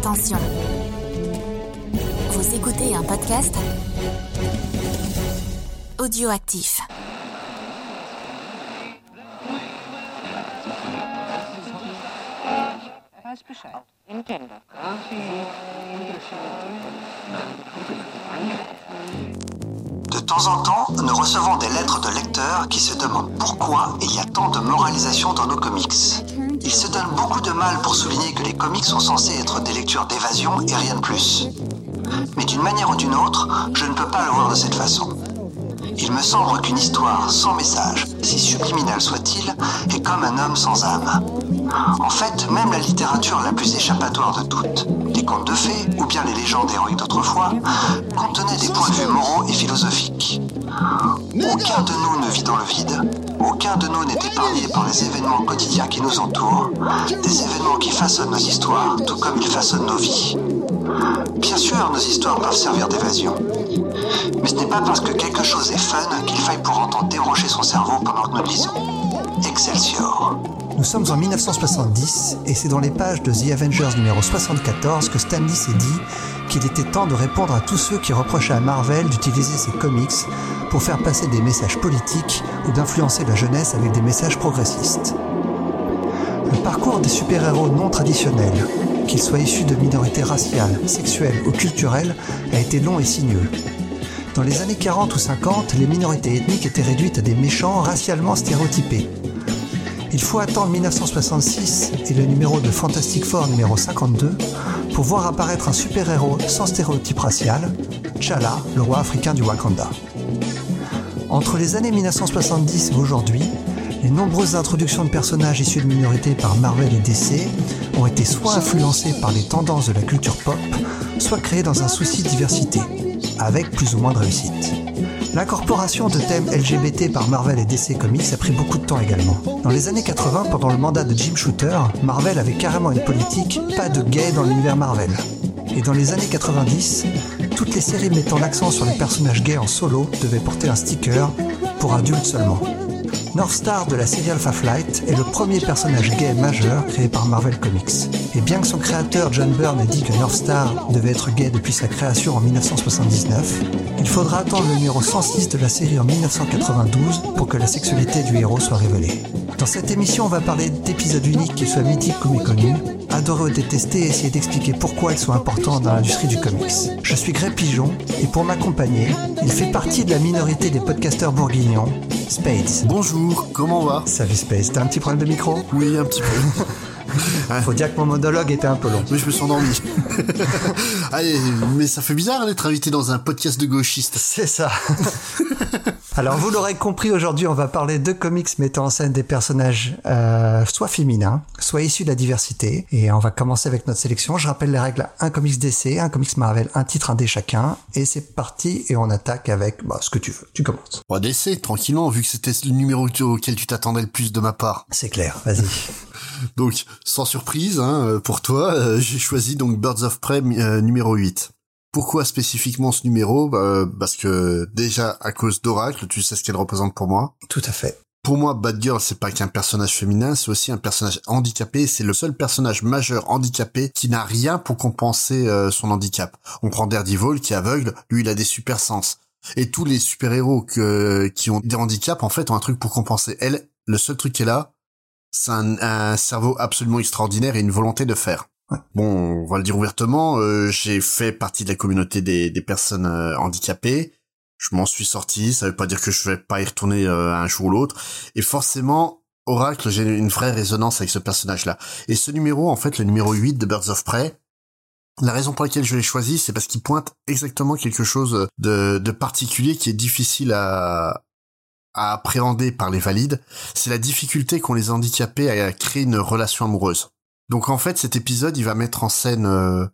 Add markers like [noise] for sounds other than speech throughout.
Attention. Vous écoutez un podcast audioactif. De temps en temps, nous recevons des lettres de lecteurs qui se demandent pourquoi il y a tant de moralisation dans nos comics. Ils se donnent beaucoup de mal pour souligner que les comics sont censés être des lectures d'évasion et rien de plus. Mais d'une manière ou d'une autre, je ne peux pas le voir de cette façon. Il me semble qu'une histoire sans message, si subliminale soit-il, est comme un homme sans âme. En fait, même la littérature la plus échappatoire de toutes, les contes de fées ou bien les légendes héroïques d'autrefois, contenaient des points de vue moraux et philosophiques. Aucun de nous ne vit dans le vide, aucun de nous n'est épargné par les événements quotidiens qui nous entourent, des événements qui façonnent nos histoires, tout comme ils façonnent nos vies. Bien sûr, nos histoires peuvent servir d'évasion. Mais ce n'est pas parce que quelque chose est fun qu'il faille pour autant déroger son cerveau pendant que nous lisons. Excelsior. Nous sommes en 1970 et c'est dans les pages de The Avengers numéro 74 que Stan Lee s'est dit qu'il était temps de répondre à tous ceux qui reprochaient à Marvel d'utiliser ses comics pour faire passer des messages politiques ou d'influencer la jeunesse avec des messages progressistes. Le parcours des super-héros non traditionnels, qu'ils soient issus de minorités raciales, sexuelles ou culturelles, a été long et sinueux. Dans les années 40 ou 50, les minorités ethniques étaient réduites à des méchants racialement stéréotypés. Il faut attendre 1966 et le numéro de Fantastic Four numéro 52 pour voir apparaître un super-héros sans stéréotype racial, T'Challa, le roi africain du Wakanda. Entre les années 1970 et aujourd'hui, les nombreuses introductions de personnages issus de minorités par Marvel et DC ont été soit influencées par les tendances de la culture pop, soit créées dans un souci de diversité, avec plus ou moins de réussite. L'incorporation de thèmes LGBT par Marvel et DC Comics a pris beaucoup de temps également. Dans les années 80, pendant le mandat de Jim Shooter, Marvel avait carrément une politique pas de gay dans l'univers Marvel. Et dans les années 90, toutes les séries mettant l'accent sur les personnages gays en solo devaient porter un sticker pour adultes seulement. North Star de la série Alpha Flight est le premier personnage gay majeur créé par Marvel Comics. Et bien que son créateur John Byrne ait dit que North Star devait être gay depuis sa création en 1979, il faudra attendre le numéro 106 de la série en 1992 pour que la sexualité du héros soit révélée. Dans cette émission, on va parler d'épisodes uniques, qu'ils soient mythiques ou méconnus, adorer ou détester et essayer d'expliquer pourquoi ils sont importants dans l'industrie du comics. Je suis Greg Pigeon et pour m'accompagner, il fait partie de la minorité des podcasteurs bourguignons, Spades. Bonjour, comment on va? Salut Space, t'as un petit problème de micro? Oui, un petit peu. [laughs] Faut dire que mon monologue était un peu long. Mais je me suis endormi. [laughs] Allez, mais ça fait bizarre d'être invité dans un podcast de gauchistes. C'est ça. [laughs] Alors vous l'aurez compris, aujourd'hui on va parler de comics mettant en scène des personnages euh, soit féminins, soit issus de la diversité. Et on va commencer avec notre sélection. Je rappelle les règles. Un comics DC, un comics Marvel, un titre, un dé chacun. Et c'est parti et on attaque avec bah, ce que tu veux. Tu commences. Bon, DC, tranquillement, vu que c'était le numéro auquel tu t'attendais le plus de ma part. C'est clair, vas-y. [laughs] Donc, sans surprise, hein, pour toi, euh, j'ai choisi donc Birds of Prey euh, numéro 8. Pourquoi spécifiquement ce numéro? Bah, Parce que déjà à cause d'Oracle, tu sais ce qu'elle représente pour moi? Tout à fait. Pour moi, Batgirl, c'est pas qu'un personnage féminin, c'est aussi un personnage handicapé. C'est le seul personnage majeur handicapé qui n'a rien pour compenser euh, son handicap. On prend Daredevil qui est aveugle, lui il a des super sens. Et tous les super-héros que, qui ont des handicaps, en fait, ont un truc pour compenser. Elle, le seul truc qu'elle a, c'est un, un cerveau absolument extraordinaire et une volonté de faire. Bon, on va le dire ouvertement, euh, j'ai fait partie de la communauté des, des personnes euh, handicapées. Je m'en suis sorti, ça veut pas dire que je vais pas y retourner euh, un jour ou l'autre. Et forcément, Oracle, j'ai une vraie résonance avec ce personnage-là. Et ce numéro, en fait, le numéro 8 de Birds of Prey, la raison pour laquelle je l'ai choisi, c'est parce qu'il pointe exactement quelque chose de, de particulier qui est difficile à, à appréhender par les valides. C'est la difficulté qu'ont les handicapés à créer une relation amoureuse. Donc en fait, cet épisode, il va mettre en scène euh,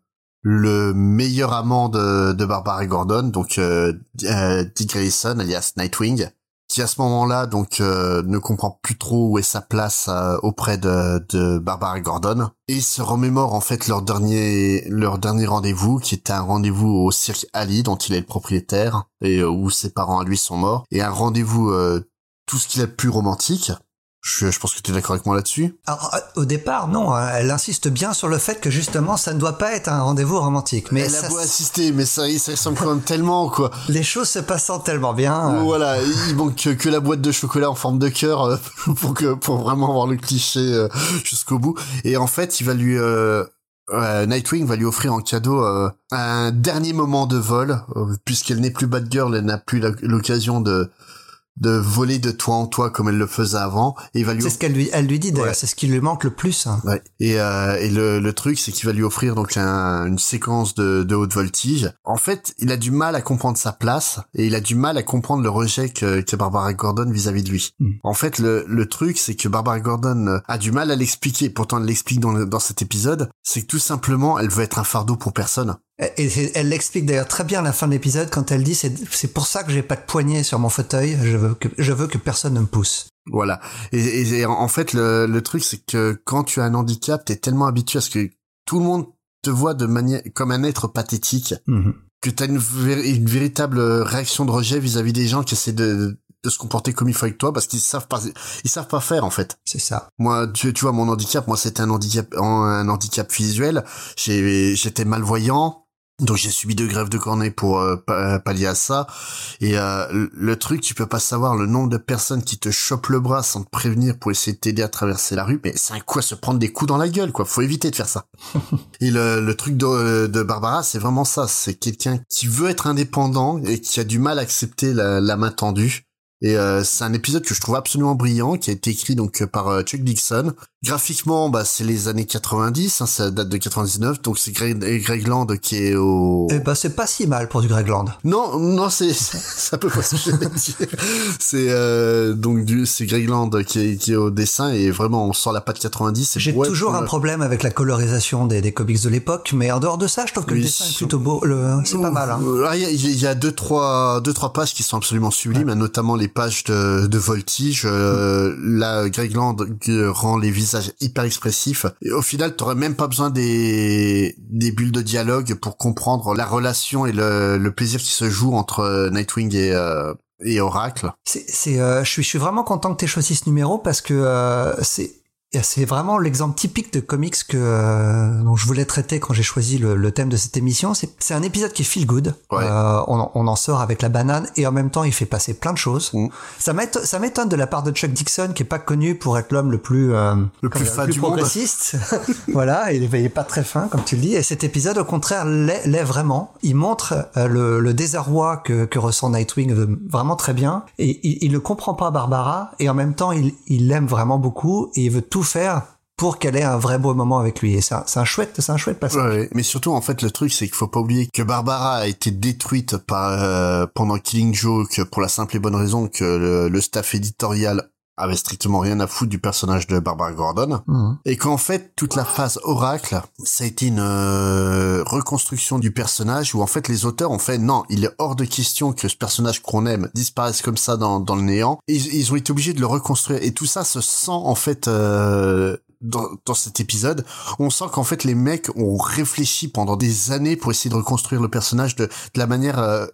le meilleur amant de, Barbara Gordon, donc euh, euh, Dick Grayson, alias Nightwing, qui à ce moment-là donc euh, ne comprend plus trop où est sa place euh, auprès de, de Barbara Gordon. Et se remémore en fait leur dernier leur dernier rendez-vous qui était un rendez-vous au cirque Ali dont il est le propriétaire et euh, où ses parents à lui sont morts. Et un rendez-vous euh, tout ce qu'il a de plus romantique Je, je pense que tu es d'accord avec moi là-dessus. Alors, euh, au départ, non, hein, elle insiste bien sur le fait que justement, ça ne doit pas être un rendez-vous romantique. Mais Elle ça a beau assister, mais ça, ça ressemble quand même [laughs] tellement, quoi. les choses se passant tellement bien. euh, Voilà, il manque que, que la boîte de chocolat en forme de cœur euh, [laughs] pour que pour vraiment avoir le cliché euh, jusqu'au bout. Et en fait, il va lui euh, Nightwing va lui offrir en cadeau euh, un dernier moment de vol, euh, puisqu'elle n'est plus Batgirl, elle n'a plus l'occasion de de voler de toi en toi comme elle le faisait avant. Et il va lui C'est ce qu'elle lui, elle lui dit d'ailleurs, Ouais. c'est ce qui lui manque le plus. hein. Ouais. Et, euh, et le, le truc, c'est qu'il va lui offrir donc un- une séquence de, de haute voltige. En fait, il a du mal à comprendre sa place et il a du mal à comprendre le rejet que, que Barbara Gordon vis-à-vis de lui. Mm. En fait, le, le truc, c'est que Barbara Gordon euh, a du mal à l'expliquer. Pourtant, elle l'explique dans, le- dans cet épisode. C'est que tout simplement, elle veut être un fardeau pour personne. Et elle l'explique d'ailleurs très bien à la fin de l'épisode quand elle dit c'est pour ça que j'ai pas de poignée sur mon fauteuil. Je veux que je veux que personne ne me pousse. Voilà. Et, et- et en fait, le, le truc, c'est que quand tu as un handicap, t'es tellement habitué à ce que tout le monde te voit de manière comme un être pathétique Mhm. que t'as une, une véritable réaction de rejet vis-à-vis des gens qui essaient de, de se comporter comme il faut avec toi parce qu'ils savent pas ils savent pas faire en fait. C'est ça. Moi tu, tu vois mon handicap moi c'était un handicap un handicap visuel, j'étais malvoyant donc j'ai subi deux grèves de cornée pour euh, pa- pallier à ça et euh, le- truc tu peux pas savoir le nombre de personnes qui te chopent le bras sans te prévenir pour essayer de t'aider à traverser la rue mais c'est un coup à se prendre des coups dans la gueule quoi faut éviter de faire ça [laughs] et le, le truc de, de Barbara, c'est vraiment ça. C'est quelqu'un qui veut être indépendant et qui a du mal à accepter la, la main tendue. Et euh, c'est un épisode que je trouve absolument brillant, qui a été écrit donc euh, par euh, Chuck Dixon. Graphiquement, bah c'est les années 90, hein, ça date de 99, donc c'est Greg, Land qui est au. Eh ben c'est pas si mal pour du Greg Land. Non, non, c'est [laughs] c'est à peu près ce que dire. C'est euh, donc du c'est Greg Land qui est, qui est au dessin et vraiment on sent la patte 90. et J'ai ouais, toujours pour un problème avec la colorisation des, des comics de l'époque, mais en dehors de ça, je trouve que le dessin est plutôt beau. Le, c'est pas mal. Hein. Ah, Il y, a, il y a deux trois deux trois pages qui sont absolument sublimes, notamment les pages de, de voltige. Euh, là, Greg Land euh, rend les visages hyper expressifs. Et au final, t'aurais même pas besoin des des bulles de dialogue pour comprendre la relation et le, le plaisir qui se joue entre euh, Nightwing et euh, et Oracle. C'est, c'est, euh, je suis, je suis vraiment content que tu aies choisi ce numéro parce que c'est, c'est vraiment l'exemple typique de comics que euh, dont je voulais traiter quand j'ai choisi le, le thème de cette émission. C'est, un épisode qui est feel good. Ouais. Euh, on, en- on en sort avec la banane et en même temps il fait passer plein de choses. Mm. Ça m'étonne, de la part de Chuck Dixon qui est pas connu pour être l'homme le plus euh, Le plus fin du monde. progressiste. [laughs] voilà, il est, il est pas très fin comme tu le dis. Et cet épisode au contraire l'est, vraiment. Il montre euh, le, le désarroi que, que ressent Nightwing euh, vraiment très bien. Et il, il ne comprend pas Barbara et en même temps il il l'aime vraiment beaucoup et il veut tout faire pour qu'elle ait un vrai beau moment avec lui. Et c'est un, chouette, c'est un chouette passage. Mais surtout, en fait, le truc, c'est qu'il faut pas oublier que Barbara a été détruite par euh, pendant Killing Joke pour la simple et bonne raison que le staff éditorial avait strictement rien à foutre du personnage de Barbara Gordon. Mhm. et qu'en fait toute la phase Oracle ça a été une euh, reconstruction du personnage où en fait les auteurs ont fait non il est hors de question que ce personnage qu'on aime disparaisse comme ça dans, dans le néant. Et ils, ils ont été obligés de le reconstruire. Et tout ça se sent en fait euh, dans, dans cet épisode. On sent qu'en fait les mecs ont réfléchi pendant des années pour essayer de reconstruire le personnage de, de la manière euh,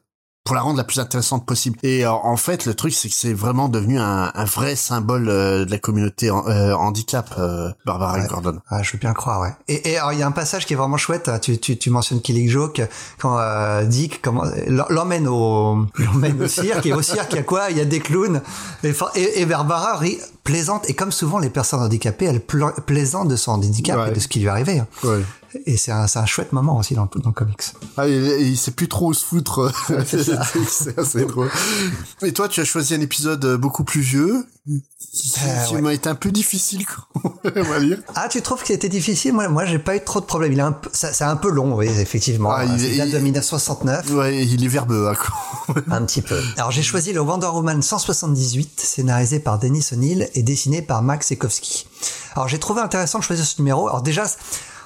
pour la rendre la plus intéressante possible. Et euh, en fait, le truc, c'est que c'est vraiment devenu un, un vrai symbole euh, de la communauté en- euh, handicap, euh, Barbara Ouais. Gordon. Ah, je veux bien croire, ouais. Et, et alors, il y a un passage qui est vraiment chouette. hein. Tu, tu, tu mentionnes Killing Joke quand euh, Dick comment, l'emmène au, [laughs] l'emmène au cirque. Et au cirque, il y a quoi? Il y a des clowns. Et, et, et Barbara rit, plaisante. Et comme souvent, les personnes handicapées, elles pla- plaisantent de son handicap Ouais. et de ce qui lui arrivé. hein. Ouais. Et c'est un, un chouette moment aussi dans, le- dans le comics. Ah, il, il sait plus trop où se foutre. c'est [laughs] ça. c'est assez drôle. Et toi, tu as choisi un épisode beaucoup plus vieux, qui, Euh, ouais. m'a été un peu difficile, quoi, [laughs] on va dire. Ah, tu trouves que c'était difficile? Moi, moi, j'ai pas eu trop de problèmes. Il est un peu, ça- c'est un peu long, oui, effectivement. Ah, il- date de il- 1969. Ouais, il est verbeux, hein, quoi. Un petit peu. Alors j'ai choisi le Wonder Woman 178, scénarisé par Denis O'Neill et dessiné par Max Sekowski. Alors j'ai trouvé intéressant de choisir ce numéro. Alors déjà,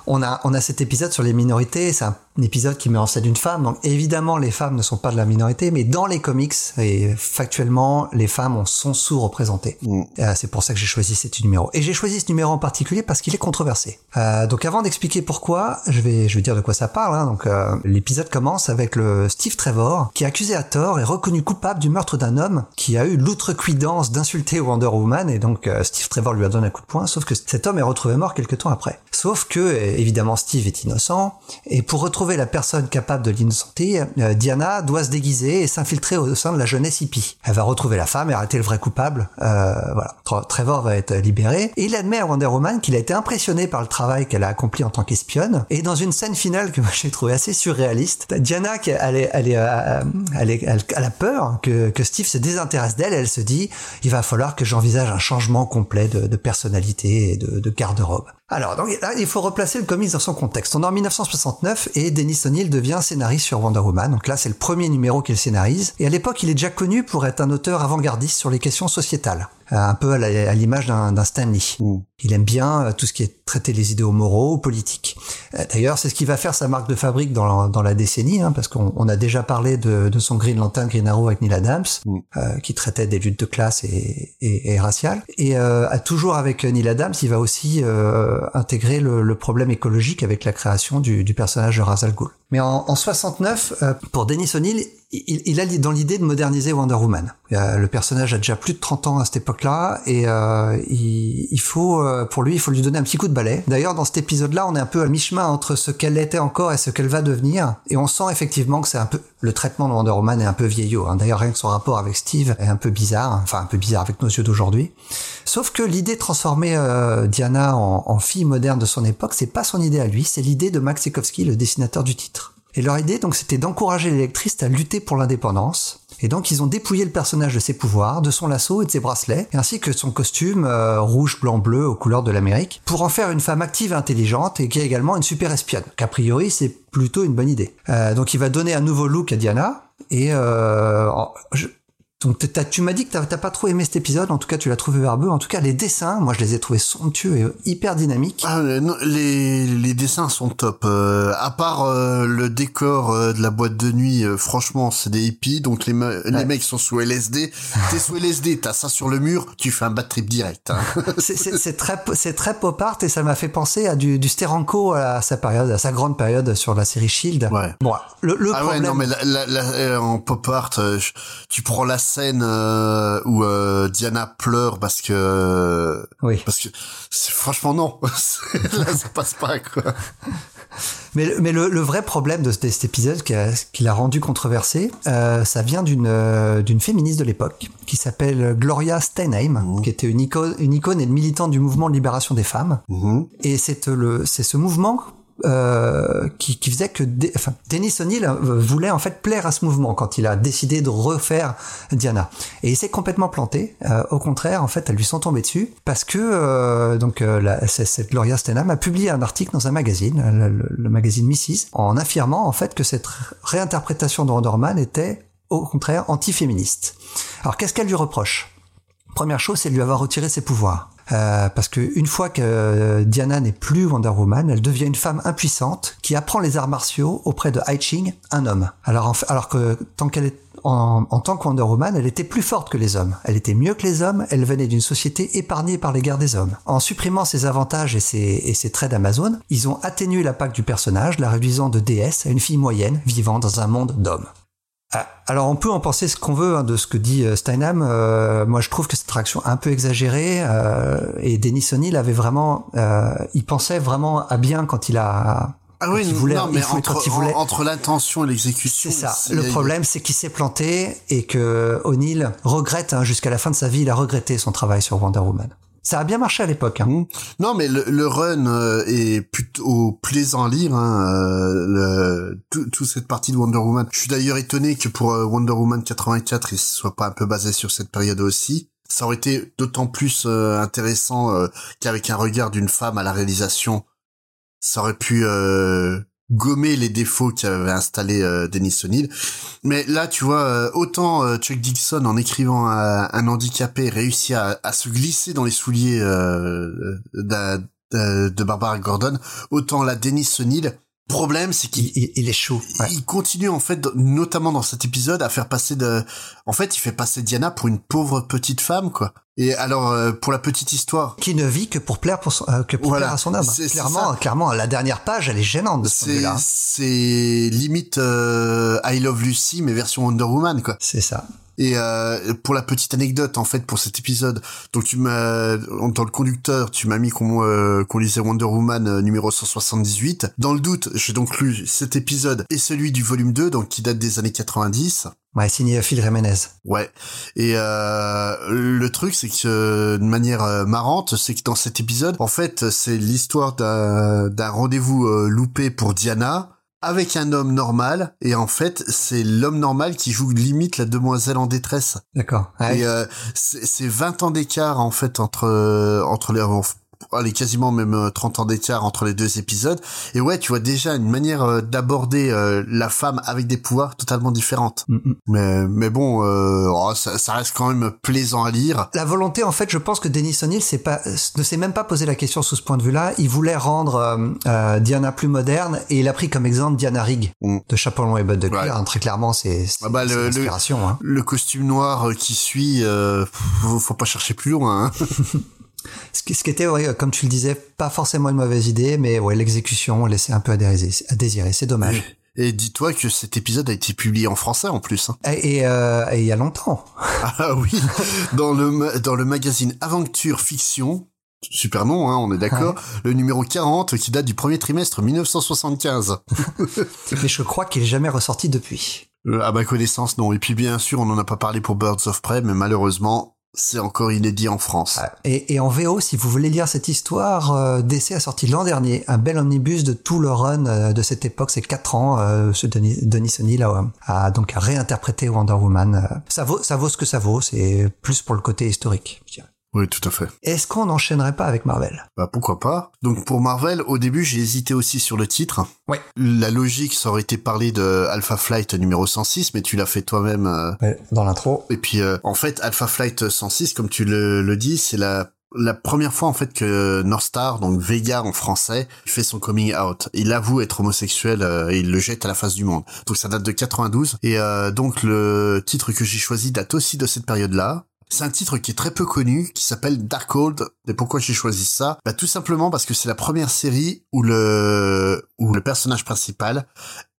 on a, on a cet épisode sur les minorités, c'est un, épisode qui met en scène une femme. Donc évidemment, les femmes ne sont pas de la minorité, mais dans les comics, et factuellement, les femmes sont sous-représentées. Mm. Euh, c'est pour ça que j'ai choisi ce numéro. Et j'ai choisi ce numéro en particulier parce qu'il est controversé. Euh, donc avant d'expliquer pourquoi, je vais, je vais dire de quoi ça parle. Hein. Donc euh, l'épisode commence avec le Steve Trevor qui est accusé à tort et reconnu coupable du meurtre d'un homme qui a eu l'outrecuidance d'insulter Wonder Woman et donc Steve Trevor lui a donné un coup de poing. Sauf que cet homme est retrouvé mort quelques temps après. Sauf que évidemment Steve est innocent et pour retrouver la personne capable de l'innocenter, euh, Diana doit se déguiser et s'infiltrer au sein de la jeunesse hippie. Elle va retrouver la femme et arrêter le vrai coupable. Euh, voilà, Trevor va être libéré et il admet à Wonder Woman qu'il a été impressionné par le travail qu'elle a accompli en tant qu'espionne. Et dans une scène finale que [laughs] j'ai trouvé assez surréaliste, Diana, elle, est, elle, est, euh, elle, est, elle, a peur que, que Steve se désintéresse d'elle. Elle se dit, il va falloir que j'envisage un changement complet de, personnalité et de garde-robe. Alors, donc là, il faut replacer le comics dans son contexte. On est en 1969 et Dennis O'Neill devient scénariste sur Wonder Woman. Donc là, c'est le premier numéro qu'il scénarise. Et à l'époque, il est déjà connu pour être un auteur avant-gardiste sur les questions sociétales. Euh, un peu à l'image d'un Stanley. Mm. Il aime bien euh, tout ce qui est traiter les idéaux moraux ou politiques. Euh, d'ailleurs, c'est ce qui va faire sa marque de fabrique dans la, dans la décennie, hein, parce qu'on a déjà parlé de, de, son Green Lantern, Green Arrow avec Neil Adams, mm. euh, qui traitait des luttes de classe et, et, et raciales. Et euh, toujours avec Neil Adams, il va aussi intégrer le, le, problème écologique avec la création du, du personnage de Ra's al Ghul. Mais en, en 69, pour Dennis O'Neill, il, a dans l'idée de moderniser Wonder Woman. le personnage a déjà plus de 30 ans à cette époque-là et euh, il, faut, euh, pour lui, il faut lui donner un petit coup de balai. D'ailleurs, dans cet épisode-là, on est un peu à mi-chemin entre ce qu'elle était encore et ce qu'elle va devenir, et on sent effectivement que c'est un peu le traitement de Wonder Woman est un peu vieillot. Hein. D'ailleurs, rien que son rapport avec Steve est un peu bizarre, enfin un peu bizarre avec nos yeux d'aujourd'hui. Sauf que l'idée de transformer euh, Diana en, en, fille moderne de son époque, c'est pas son idée à lui, c'est l'idée de Max Sikowski, le dessinateur du titre. Et leur idée, donc, c'était d'encourager l'électrice à lutter pour l'indépendance. Et donc, ils ont dépouillé le personnage de ses pouvoirs, de son lasso et de ses bracelets, ainsi que son costume euh, rouge, blanc, bleu aux couleurs de l'Amérique, pour en faire une femme active et intelligente et qui est également une super espionne. Qu'a priori, c'est plutôt une bonne idée. Euh, donc, il va donner un nouveau look à Diana. Et euh, donc tu m'as dit que t'as pas trop aimé cet épisode, en tout cas tu l'as trouvé verbeux. En tout cas les dessins, moi je les ai trouvés somptueux et hyper dynamiques. Ah, non, les, les dessins sont top. Euh, à part euh, le décor euh, de la boîte de nuit, franchement c'est des hippies, donc les, les mecs sont sous LSD. T'es sous LSD, t'as ça sur le mur, tu fais un bad trip direct. Hein. [laughs] c'est très c'est très pop art et ça m'a fait penser à du, du Steranko à sa période, à sa grande période sur la série Shield. Ouais. Bon, le, le ah problème... ouais non mais la, la, en pop art, tu prends la scène euh, où euh, Diana pleure parce que oui. parce que franchement non [laughs] là ça passe pas quoi mais, mais le, le, vrai problème de, cet épisode qui l'a qui rendu controversé, euh, ça vient d'une euh, d'une féministe de l'époque qui s'appelle Gloria Steinem, mmh. qui était une icône, une icône et une militante du mouvement de libération des femmes. Mmh. Et c'est le c'est ce mouvement euh, qui, qui, faisait que enfin, Dennis O'Neill euh, voulait en fait plaire à ce mouvement quand il a décidé de refaire Diana. Et il s'est complètement planté euh, au contraire en fait elles lui sont tombées dessus parce que euh, donc la, cette Gloria Steinem a publié un article dans un magazine le, magazine Mrs en affirmant en fait que cette réinterprétation de Wonder Man était au contraire anti-féministe. Alors qu'est-ce qu'elle lui reproche? Première chose, c'est de lui avoir retiré ses pouvoirs. Euh, parce que une fois que euh, Diana n'est plus Wonder Woman, elle devient une femme impuissante qui apprend les arts martiaux auprès de Hai Ching, un homme. Alors, alors que tant qu'elle est en, en, tant que Wonder Woman, elle était plus forte que les hommes. Elle était mieux que les hommes, elle venait d'une société épargnée par les guerres des hommes. En supprimant ses avantages et ses, et ses traits d'Amazon, ils ont atténué l'impact du personnage, la réduisant de déesse à une fille moyenne vivant dans un monde d'hommes. Ah, alors on peut en penser ce qu'on veut hein, de ce que dit euh, Steinham. Euh, moi je trouve que cette réaction un peu exagérée euh, et Denis O'Neill avait vraiment, il pensait vraiment à bien quand il a. Ah oui, il voulait, non, mais entre, il voulait... entre l'intention et l'exécution. C'est ça. Le problème, c'est qu'il s'est planté et que O'Neill regrette hein, jusqu'à la fin de sa vie, il a regretté son travail sur Wonder Woman. Ça a bien marché à l'époque. Hein. Mmh. Non, mais le, le run euh, est plutôt plaisant à lire. Hein, euh, toute cette partie de Wonder Woman. Je suis d'ailleurs étonné que pour euh, Wonder Woman 84, il soit pas un peu basé sur cette période aussi. Ça aurait été d'autant plus intéressant qu'avec un regard d'une femme à la réalisation, ça aurait pu gommer les défauts qu'avait installé euh, Dennis O'Neill. Mais là, tu vois, euh, autant euh, Chuck Dixon, en écrivant un, un handicapé, réussit à, à, se glisser dans les souliers de, de Barbara Gordon, autant là, Dennis O'Neill, problème, c'est qu'il il, il, échoue. Ouais. il continue en fait, notamment dans cet épisode, à faire passer de. En fait, il fait passer Diana pour une pauvre petite femme, quoi. Et alors, euh, pour la petite histoire, Qui ne vit que pour plaire pour son, euh, que pour Voilà. plaire à son homme. Clairement, clairement, la dernière page, elle est gênante de ce c'est vue-là. c'est limite euh, I Love Lucy mais version Wonder Woman, quoi. C'est ça. Et euh, pour la petite anecdote en fait pour cet épisode, donc tu m'as dans le conducteur, tu m'as mis qu'on euh, qu'on lisait Wonder Woman euh, numéro 178. Dans le doute, j'ai donc lu cet épisode et celui du volume 2 donc qui date des années 90. Ouais, signé Phil Jiménez. Ouais. Et euh, le truc, c'est que euh, de manière euh, marrante, c'est que dans cet épisode, en fait, c'est l'histoire d'un d'un rendez-vous loupé pour Diana avec un homme normal. Et en fait, c'est l'homme normal qui joue limite la demoiselle en détresse. D'accord. Ouais. Et euh, c'est c'est 20 ans d'écart en fait entre euh, entre les allez quasiment même euh, 30 ans d'écart entre les deux épisodes et ouais tu vois déjà une manière euh, d'aborder euh, la femme avec des pouvoirs totalement différentes Mm, mm. mais mais bon euh, oh, ça, ça reste quand même plaisant à lire La volonté, en fait, je pense que Denis O'Neill s'est pas, ne s'est même pas posé la question sous ce point de vue-là. Il voulait rendre euh, euh, Diana plus moderne et il a pris comme exemple Diana Rigg Mm. de Chapeau long et bottes de cuir. Ouais. hein, très clairement, c'est c'est Ah bah, le-. Hein. le costume noir euh, qui suit euh, faut, faut pas chercher plus loin hein. [laughs] Ce, qui, était, ouais, comme tu le disais, pas forcément une mauvaise idée, mais ouais, l'exécution laissait un peu à désirer. À désirer. C'est dommage. et dis-toi que cet épisode a été publié en français en plus hein. Et, et, euh, et il y a longtemps. [laughs] Ah oui, dans le ma- dans le magazine Aventure Fiction, super nom, hein, on est d'accord, le numéro 40 qui date du premier trimestre 1975. [laughs] mais je crois qu'il est jamais ressorti depuis. Euh, à ma connaissance, non. Et puis bien sûr, on n'en a pas parlé pour Birds of Prey, mais malheureusement, c'est encore inédit en France. Et, et en VO, si vous voulez lire cette histoire, euh, DC a sorti l'an dernier un bel omnibus de tout le run euh, de cette époque, c'est quatre ans. Euh, ce Denis, Denis O'Neill a, a donc réinterprété Wonder Woman. Euh, Ça vaut, ça vaut ce que ça vaut. C'est plus pour le côté historique. je dirais. Oui, tout à fait. Est-ce qu'on n'enchaînerait pas avec Marvel? Bah pourquoi pas? Donc pour Marvel, au début, j'ai hésité aussi sur le titre. Ouais. La logique, ça aurait été parler de Alpha Flight numéro 106, mais tu l'as fait toi-même. euh, Ouais, Dans l'intro. Et puis, euh, en fait, Alpha Flight 106, comme tu le, le dis, c'est la la première fois en fait que North Star, donc Vega en français, fait son coming out. Il avoue être homosexuel euh, et il le jette à la face du monde. Donc ça date de 92 et euh, donc le titre que j'ai choisi date aussi de cette période-là. C'est un titre qui est très peu connu, qui s'appelle Darkhold. Et pourquoi j'ai choisi ça? Bah tout simplement parce que c'est la première série où le où le personnage principal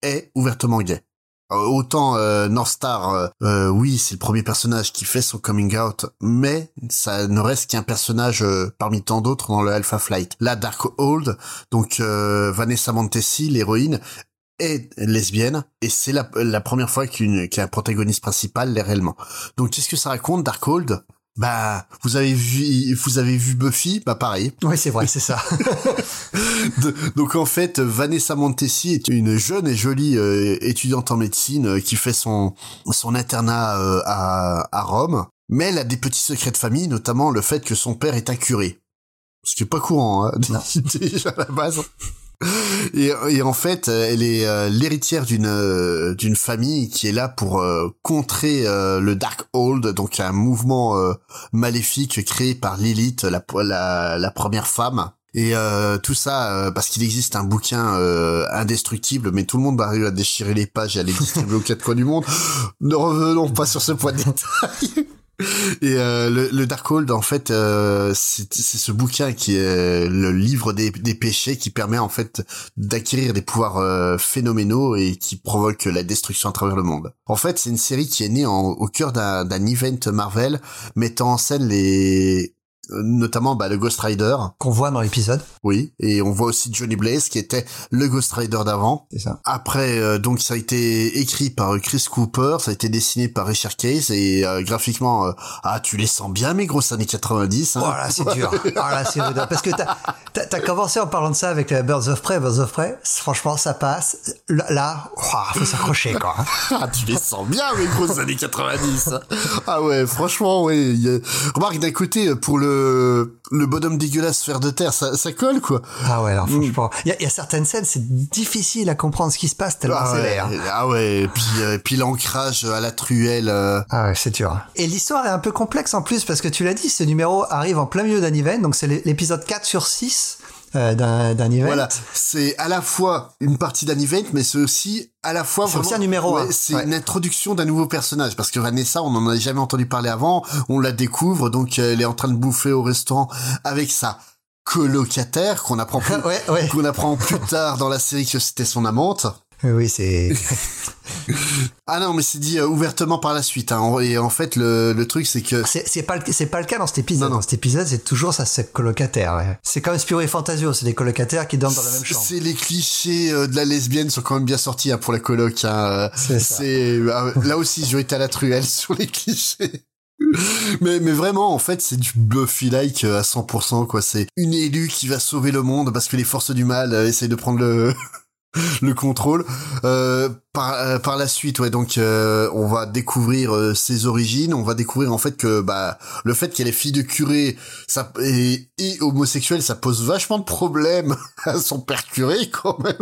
est ouvertement gay. Euh, Autant euh, North Star, euh, euh, oui, c'est le premier personnage qui fait son coming out, mais ça ne reste qu'un personnage parmi tant d'autres dans le Alpha Flight. Là, Darkhold, donc Vanessa Montesi, l'héroïne, est lesbienne et c'est la, la première fois qu'une qu'un protagoniste principal l'est réellement. Donc qu'est-ce que ça raconte Darkhold? Bah, vous avez vu vous avez vu Buffy? Bah pareil. Oui, c'est vrai, [laughs] c'est ça. [laughs] De- donc en fait, Vanessa Montesi est une jeune et jolie euh, étudiante en médecine euh, qui fait son son internat euh, à, à Rome, mais elle a des petits secrets de famille, notamment le fait que son père est un curé, ce qui est pas courant hein, [laughs] déjà à la base. Et, et en fait, elle est euh, l'héritière d'une euh, d'une famille qui est là pour euh, contrer euh, le Dark Hold, donc un mouvement euh, maléfique créé par Lilith, la, la, la première femme. Et euh, tout ça parce qu'il existe un bouquin indestructible, mais tout le monde arrive à déchirer les pages et à les distribuer aux quatre coins du monde. Ne revenons pas sur ce point de détail. Et euh, le, le Darkhold, en fait, euh, c'est ce bouquin qui est le livre des, péchés qui permet en fait d'acquérir des pouvoirs euh, phénoménaux et qui provoque la destruction à travers le monde. En fait, c'est une série qui est née au cœur d'un event Marvel mettant en scène les euh, notamment bah, le Ghost Rider, Qu'on voit dans l'épisode. oui, et on voit aussi Johnny Blaze qui était le Ghost Rider d'avant. C'est ça. Après, euh, donc ça a été écrit par euh, Chris Cooper, ça a été dessiné par Richard Case et euh, graphiquement, euh, ah tu les sens bien mes grosses années 90. Hein. Oh là, c'est dur. [laughs] Oh là, c'est rude. Parce que t'as, t'as commencé en parlant de ça avec euh, Birds of Prey. Birds of Prey, franchement, ça passe. Là, ouah, faut s'accrocher, quoi. [laughs] Ah, tu les sens bien mes grosses années 90. hein. Ah ouais, franchement, a- Remarque d'un côté pour le le bonhomme dégueulasse faire de terre, ça, ça colle quoi. Ah ouais, alors franchement, il y, a- il y a certaines scènes, c'est difficile à comprendre ce qui se passe tellement Ah c'est ouais, l'air. ah ouais, et puis euh, puis l'ancrage à la truelle. euh, Ah ouais, c'est dur. Et l'histoire est un peu complexe en plus parce que tu l'as dit, ce numéro arrive en plein milieu d'un event, donc c'est l'é- l'épisode 4 sur 6 euh, d'un event. Voilà, c'est à la fois une partie d'un event, mais c'est aussi à la fois C'est aussi vraiment- un numéro Ouais. C'est Ouais. une introduction d'un nouveau personnage parce que Vanessa, on n'en a jamais entendu parler avant. On la découvre, donc euh, elle est en train de bouffer au restaurant avec sa colocataire qu'on apprend plus, [laughs] ouais. qu'on apprend plus tard dans la série que c'était son amante. Oui, c'est. [laughs] Ah non, mais c'est dit euh, ouvertement par la suite. Hein. Et en fait, le, le truc, c'est que C'est pas le pas le cas dans cet épisode. Non, non. Dans cet épisode, c'est toujours ça, c'est colocataire. ouais. C'est comme Spiro et Fantasio, c'est des colocataires qui dorment dans la même chambre. c'est les clichés euh, de la lesbienne sont quand même bien sortis hein, pour la coloc. Hein. Euh, C'est euh, là aussi, ont été à la truelle [laughs] sur les clichés. Mais, mais vraiment, en fait, c'est du Buffy-like à 100%, quoi. C'est une élue qui va sauver le monde parce que les forces du mal essayent de prendre le, le contrôle. Euh, par, euh, par la suite, ouais, donc, euh, on va découvrir euh, ses origines. On va découvrir, en fait, que, bah, le fait qu'elle est fille de curé, ça, et, et homosexuelle, ça pose vachement de problèmes [laughs] à son père curé, quand même.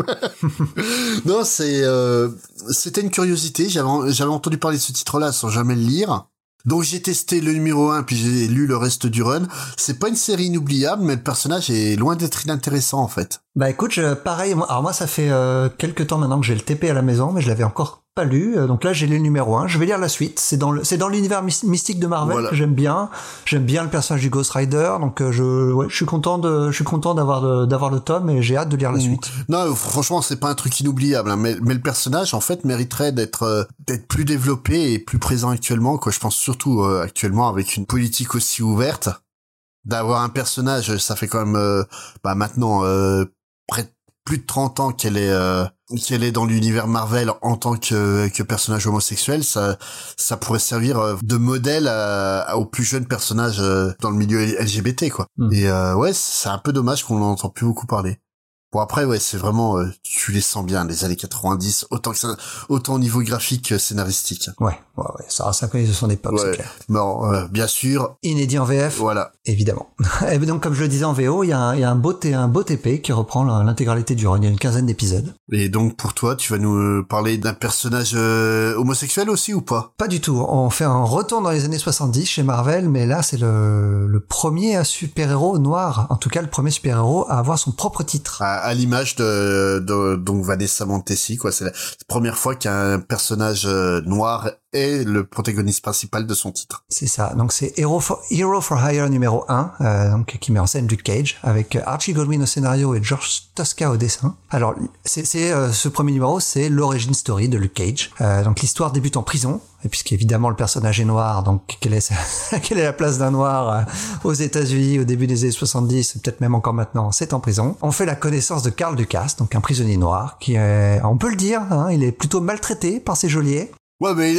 [laughs] non, c'est, euh, c'était une curiosité. J'avais, j'avais entendu parler de ce titre-là sans jamais le lire. Donc j'ai testé le numéro 1 puis j'ai lu le reste du run. C'est pas une série inoubliable mais le personnage est loin d'être inintéressant en fait. Bah écoute, pareil, alors moi ça fait euh, quelques temps maintenant que j'ai le TP à la maison, mais je l'avais encore pas lu. euh, Donc là j'ai lu le numéro 1, je vais lire la suite. C'est dans le c'est dans l'univers mys- mystique de Marvel Voilà. que j'aime bien. J'aime bien le personnage du Ghost Rider, donc euh, je ouais, je suis content de je suis content d'avoir d'avoir le tome et j'ai hâte de lire la suite. Non, franchement, c'est pas un truc inoubliable, hein, mais, mais le personnage, en fait, mériterait d'être euh, d'être plus développé et plus présent actuellement. Quoi, je pense surtout euh, actuellement avec une politique aussi ouverte, d'avoir un personnage, ça fait quand même, euh, bah maintenant, euh, près de plus de 30 ans qu'elle est euh, qu'elle est dans l'univers Marvel en tant que, que personnage homosexuel, ça ça pourrait servir euh, de modèle à- à- aux plus jeunes personnages euh, dans le milieu LGBT quoi. Mm. Et euh, ouais, c'est un peu dommage qu'on n'en entend plus beaucoup parler. Bon après ouais c'est vraiment euh, tu les sens bien les années 90 autant que ça autant au niveau graphique que scénaristique. Ouais, ouais, ouais, ça ça connaît de son époque, c'est Ouais. clair. Bon euh, bien sûr Inédit en VF, voilà évidemment. [laughs] Et donc comme je le disais en VO, il y a un, y a un beau T- un beau TP qui reprend l'intégralité du run. Il y a une quinzaine d'épisodes. et donc pour toi tu vas nous euh, parler d'un personnage euh, homosexuel aussi ou pas? Pas du tout. On fait un retour dans les années 70 chez Marvel, mais là, c'est le, le premier super-héros noir, en tout cas le premier super-héros à avoir son propre titre. à, à l'image de, donc Vanessa Montesi quoi c'est la première fois qu'un personnage euh, noir est le protagoniste principal de son titre. C'est ça. Donc c'est Hero for, Hero for Hire numéro 1, euh, donc, qui met en scène Luke Cage, avec Archie Goldwyn au scénario et George Tosca au dessin. Alors, c'est, euh, ce premier numéro, c'est l'origin story de Luke Cage. Euh, donc l'histoire débute en prison, puisqu'évidemment le personnage est noir, donc [laughs] quelle est, la place d'un noir euh, aux États-Unis au début des années 70, peut-être même encore maintenant, c'est en prison. On fait la connaissance de Carl Ducasse, donc un prisonnier noir, qui on peut le dire, hein, il est plutôt maltraité par ses geôliers. Ouais mais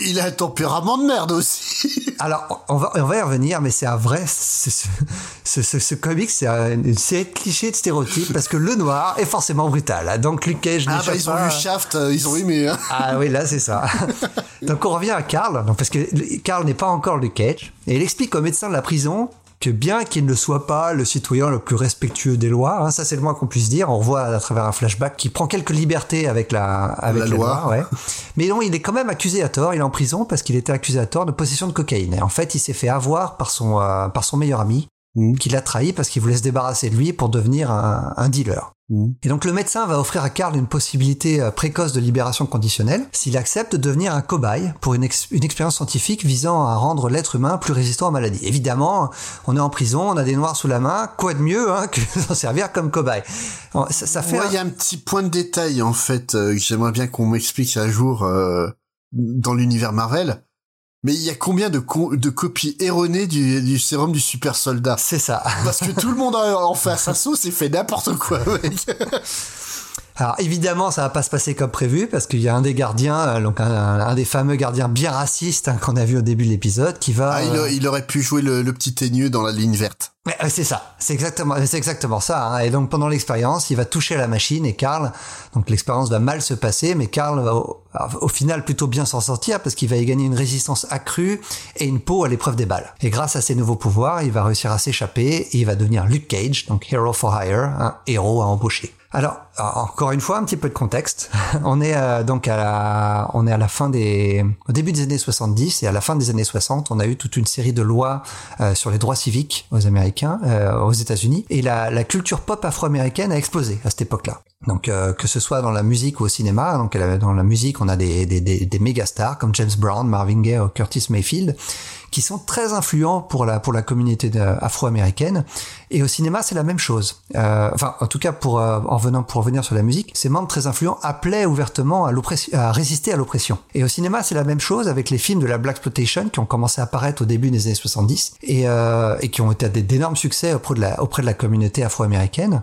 il, a un tempérament de merde aussi. [laughs] Alors, on va, on va y revenir, mais c'est un vrai, ce, ce, ce, ce- ce comic, c'est un- une série de clichés, de stéréotypes, parce que le noir est forcément brutal. Donc, Luke Cage ah bah ils ont vu Shaft euh, ils ont aimé hein. Ah oui, là, c'est ça. [laughs] donc, on revient à Carl, parce que Carl n'est pas encore Luke Cage, et il explique au médecin de la prison que bien qu'il ne soit pas le citoyen le plus respectueux des lois, hein, ça c'est le moins qu'on puisse dire, on voit à travers un flashback qui prend quelques libertés avec la, avec La la loi. loi, ouais. Mais non, il est quand même accusé à tort. Il est en prison parce qu'il était accusé à tort de possession de cocaïne. Et en fait, il s'est fait avoir par son euh, par son meilleur ami, Mhm. qui l'a trahi parce qu'il voulait se débarrasser de lui pour devenir un, un dealer. Mhm. Et donc le médecin va offrir à Karl une possibilité euh, précoce de libération conditionnelle s'il accepte de devenir un cobaye pour une, ex- une expérience scientifique visant à rendre l'être humain plus résistant aux maladies. Évidemment, on est en prison, on a des noirs sous la main, quoi de mieux hein, que [laughs] d'en servir comme cobaye? Bon, ça, ça fait Ouais, un- il y a un petit point de détail en fait euh, que j'aimerais bien qu'on m'explique un jour euh, dans l'univers Marvel. Mais il y a combien de, co- de copies erronées du, du sérum du super soldat? C'est ça. Parce que tout le monde en fait à sa sauce et fait n'importe quoi. [laughs] Alors évidemment, ça va pas se passer comme prévu parce qu'il y a un des gardiens, euh, donc un, un des fameux gardiens bien racistes hein, qu'on a vu au début de l'épisode, qui va. Ah, il, euh, a- il aurait pu jouer le, le petit teigneux dans la ligne verte. Ouais, euh, c'est ça, c'est exactement, c'est exactement ça. hein. Et donc pendant l'expérience, il va toucher à la machine et Karl, donc l'expérience va mal se passer, mais Karl va, au final plutôt bien s'en sortir parce qu'il va y gagner une résistance accrue et une peau à l'épreuve des balles. Et grâce à ses nouveaux pouvoirs, il va réussir à s'échapper et il va devenir Luke Cage, donc Hero for Hire, un héros à embaucher. Alors, encore une fois, un petit peu de contexte. [laughs] on est euh, donc à la, on est à la fin des, au début des années 70 et à la fin des années 60, on a eu toute une série de lois euh, sur les droits civiques aux Américains, euh, aux États-Unis, et la, la culture pop afro-américaine a explosé à cette époque-là. Donc, que ce soit dans la musique ou au cinéma, donc dans la musique, on a des, des, des, des méga stars comme James Brown, Marvin Gaye ou Curtis Mayfield qui sont très influents pour la pour la communauté afro-américaine. Et au cinéma, c'est la même chose. Euh, enfin, en tout cas, pour euh, en venant pour sur la musique, ces membres très influents appelaient ouvertement à résister à l'oppression. Et au cinéma, c'est la même chose avec les films de la black exploitation qui ont commencé à apparaître au début des années 70 et, euh, et qui ont été d'énormes succès auprès de la auprès de la communauté afro-américaine.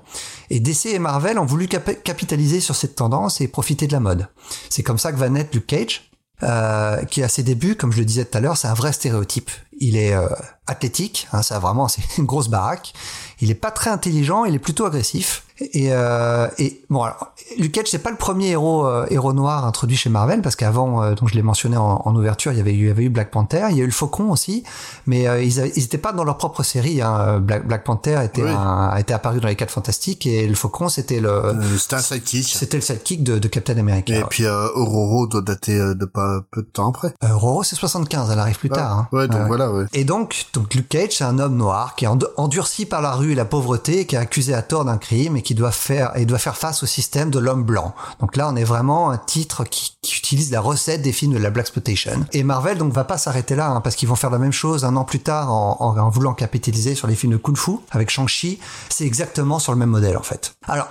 Et DC et Marvel ont voulu capitaliser sur cette tendance et profiter de la mode. C'est comme ça que va naître Luke Cage, euh, qui à ses débuts, comme je le disais tout à l'heure, c'est un vrai stéréotype. Il est euh, athlétique, hein, ça vraiment c'est une grosse baraque. Il est pas très intelligent, il est plutôt agressif. Et, euh, et bon, alors, Luke Cage, c'est pas le premier héros euh, héros noir introduit chez Marvel parce qu'avant, euh, donc je l'ai mentionné en, en, ouverture, il y avait eu, il y avait eu Black Panther, il y a eu le Faucon aussi, mais euh, ils, ils étaient pas dans leur propre série. Hein. Black, Black Panther était un, a été apparu dans les Quatre Fantastiques et le Faucon c'était le euh, c'était un sidekick. C'était le sidekick de, de Captain America. Et puis Aurora doit dater de pas peu de temps après. Aurora c'est 75, elle arrive plus tard. Hein. Ouais, donc voilà. Ouais. Et donc donc Luke Cage c'est un homme noir qui est endurci par la rue et la pauvreté, qui est accusé à tort d'un crime et qui doit faire et doit faire face au système de l'homme blanc. Donc là, on est vraiment un titre qui, utilise la recette des films de la black exploitation. Et Marvel donc va pas s'arrêter là, hein, parce qu'ils vont faire la même chose un an plus tard en, voulant capitaliser sur les films de kung-fu avec Shang-Chi. C'est exactement sur le même modèle en fait. Alors,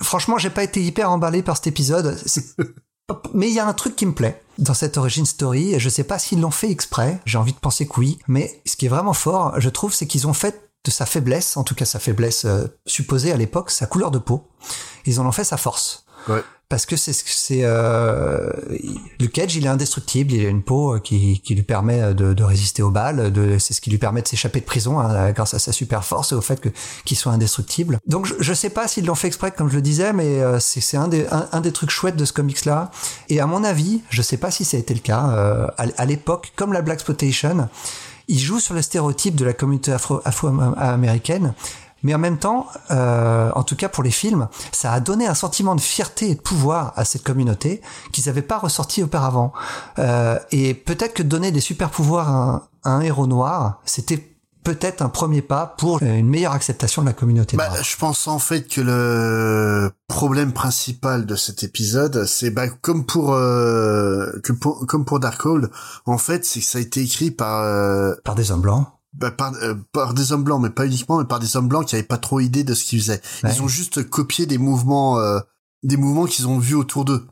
franchement, j'ai pas été hyper emballé par cet épisode. [laughs] Mais il y a un truc qui me plaît dans cette origin story, je sais pas s'ils l'ont fait exprès, j'ai envie de penser que oui, mais ce qui est vraiment fort, je trouve, c'est qu'ils ont fait de sa faiblesse, en tout cas sa faiblesse euh, supposée à l'époque, sa couleur de peau, ils en ont fait sa force. Ouais. Parce que c'est c'est euh, Luke Cage, il est indestructible, il a une peau qui, qui lui permet de, de résister aux balles, de c'est ce qui lui permet de s'échapper de prison hein, grâce à sa super force et au fait que qu'il soit indestructible. Donc je, je sais pas s'ils l'ont fait exprès comme je le disais, mais euh, c'est c'est un des un, un, des trucs chouettes de ce comics là. Et à mon avis, je sais pas si ça a été le cas euh, à, à l'époque, comme la black exploitation, il joue sur le stéréotype de la communauté afro, afro-américaine, mais en même temps, euh, en tout cas pour les films, ça a donné un sentiment de fierté et de pouvoir à cette communauté qu'ils n'avaient pas ressorti auparavant. Euh, et peut-être que donner des super pouvoirs à un héros noir, c'était peut-être un premier pas pour une meilleure acceptation de la communauté. Bah, je pense en fait que le problème principal de cet épisode, c'est bah, comme pour, euh, que pour comme pour Darkhold, en fait, c'est que ça a été écrit par euh, par des hommes blancs. Bah, par, euh, par des hommes blancs, mais pas uniquement, mais par des hommes blancs qui avaient pas trop idée de ce qu'ils faisaient. Ouais. Ils ont juste copié des mouvements, euh, des mouvements qu'ils ont vus autour d'eux.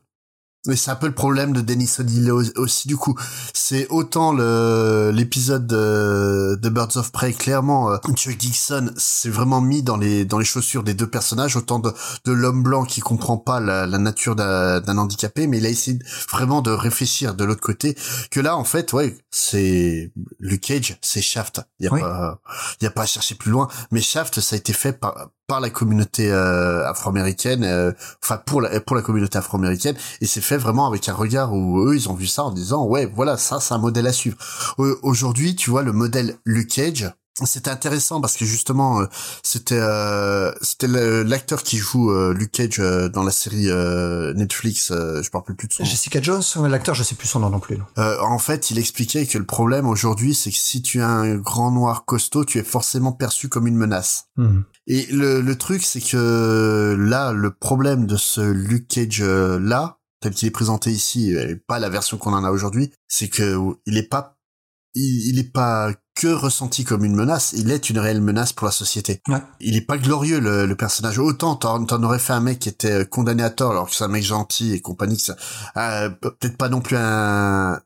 Mais c'est un peu le problème de Dennis O'Neill aussi du coup. C'est autant le l'épisode de, de, Birds of Prey clairement euh, Chuck Dixon s'est vraiment mis dans les dans les chaussures des deux personnages autant de de l'homme blanc qui comprend pas la, la nature d'un handicapé mais il a essayé vraiment de réfléchir de l'autre côté que là en fait ouais c'est Luke Cage c'est Shaft. Il y a Oui. pas il y a pas à chercher plus loin mais Shaft ça a été fait par par la communauté euh, afro-américaine, euh, enfin pour la pour la communauté afro-américaine, et c'est fait vraiment avec un regard où eux ils ont vu ça en disant ouais voilà ça c'est un modèle à suivre. Euh, Aujourd'hui tu vois le modèle Luke Cage, c'était intéressant parce que justement euh, c'était euh, c'était l'acteur qui joue euh, Luke Cage euh, dans la série euh, Netflix, euh, je parle plus de son. nom. Jessica Jones, l'acteur, je sais plus son nom non plus. Euh, en fait, il expliquait que le problème aujourd'hui, c'est que si tu es un grand noir costaud, tu es forcément perçu comme une menace. Mhm. Et le, le truc, c'est que là, le problème de ce Luke Cage là, tel qu'il est présenté ici, et pas la version qu'on en a aujourd'hui, c'est que il est pas, il, il est pas que ressenti comme une menace, il est une réelle menace pour la société. Ouais. Il est pas glorieux le, le personnage. Autant t'en, t'en aurais fait un mec qui était condamné à tort, alors que c'est un mec gentil et compagnie, que ça, euh, peut-être pas non plus un